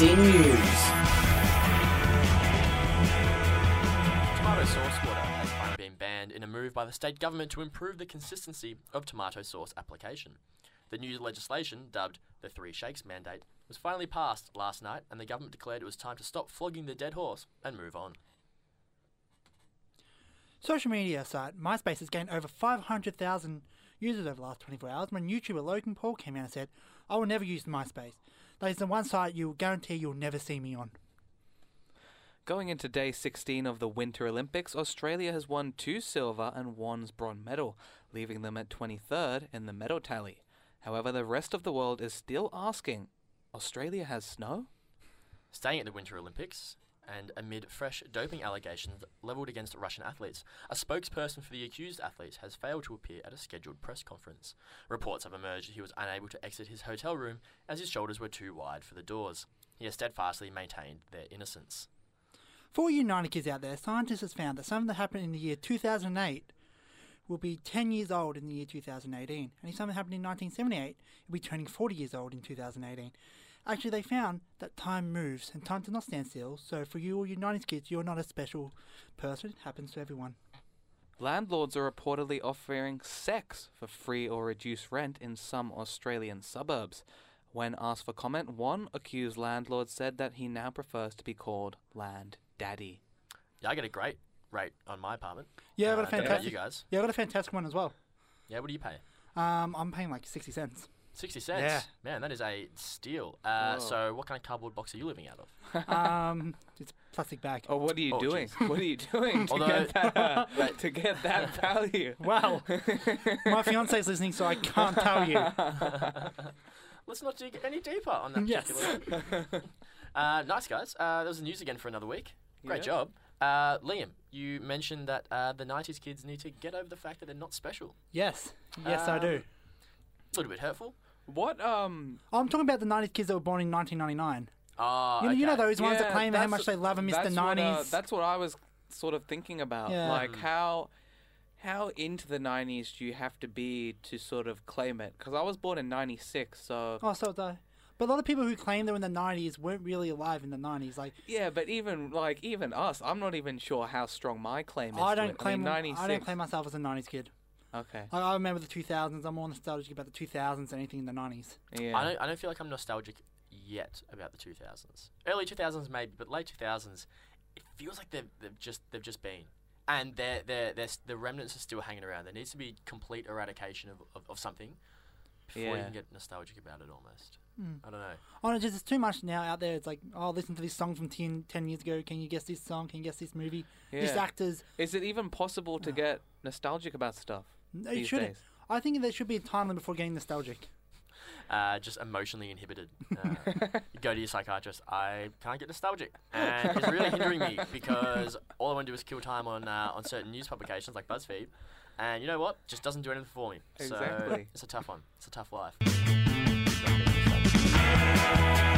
ABC News. Tomato sauce water has finally been banned in a move by the state government to improve the consistency of tomato sauce application. The new legislation, dubbed the Three Shakes Mandate, was finally passed last night, and the government declared it was time to stop flogging the dead horse and move on. Social media site MySpace has gained over 500,000 users over the last 24 hours when YouTuber Logan Paul came out and said, I will never use MySpace. That is the one site you will guarantee you'll never see me on. Going into day 16 of the Winter Olympics, Australia has won two silver and one bronze medal, leaving them at 23rd in the medal tally. However, the rest of the world is still asking Australia has snow? Staying at the Winter Olympics, and amid fresh doping allegations levelled against Russian athletes, a spokesperson for the accused athletes has failed to appear at a scheduled press conference. Reports have emerged that he was unable to exit his hotel room as his shoulders were too wide for the doors. He has steadfastly maintained their innocence. For you 90 kids out there, scientists have found that something that happened in the year 2008 will be 10 years old in the year 2018. And if something happened in 1978, it'll be turning 40 years old in 2018. Actually, they found that time moves and time does not stand still. So for you, all you 90s kids, you're not a special person. It happens to everyone. Landlords are reportedly offering sex for free or reduced rent in some Australian suburbs. When asked for comment, one accused landlord said that he now prefers to be called Land Daddy. Yeah, I get a great rate on my apartment. Yeah, I got Uh, a don't know about fantastic. You guys? Yeah, I got a fantastic one as well. Yeah, what do you pay? Um, I'm paying like 60 cents. 60 cents. Yeah. Man, that is a steal. Uh, so, what kind of cardboard box are you living out of? um, it's plastic bag. Oh, what are you Oh, doing? What are you doing to Although- get that, uh, to get that value? Wow. My fiance's listening, so I can't tell you. Let's not dig any deeper on that Yes. particular. uh, nice, guys. Uh, there was the news again for another week. Great Yeah. job. Uh, Liam, you mentioned that uh, the 90s kids need to get over the fact that they're not special. Yes. Yes, I do. A little bit hurtful. What um I'm talking about the 90s kids that were born in 1999. Oh, You, know, you know okay. those ones that Yeah, claim how that's- much they love and miss the that's what, 90s. uh, that's what I was sort of thinking about. Yeah. Like how how into the 90s do you have to be to sort of claim it? Because I was born in 96, so oh, so do But a lot of people who claim they were in the 90s weren't really alive in the 90s. Like, yeah. But even like even us, I'm not even sure how strong my claim is. I to don't it. claim I, mean, I 96. don't claim myself as a 90s kid. Okay. I, I remember the 2000s. I'm more nostalgic about the 2000s than anything in the 90s. Yeah. I don't, I don't feel like I'm nostalgic yet about the 2000s. Early 2000s maybe, but late 2000s, it feels like they've, they've just they've just been, and they're, they're, they're, the remnants are still hanging around. There needs to be complete eradication of, of, of something before you can get nostalgic about it. Almost, Hmm. I don't know. Oh, no, just there's too much now out there. It's like, oh, listen to this song from 10, 10 years ago. Can you guess this song? Can you guess this movie? These Yeah. actors. Is it even possible to get nostalgic about stuff it shouldn't. Days. I think there should be a time limit before getting nostalgic. Uh, just emotionally inhibited. Uh, you go to your psychiatrist. I can't get nostalgic, and it's really hindering me because all I want to do is kill time on uh, on certain news publications like BuzzFeed, and you know what? Just doesn't do anything for me. Exactly. So it's a tough one. It's a tough life.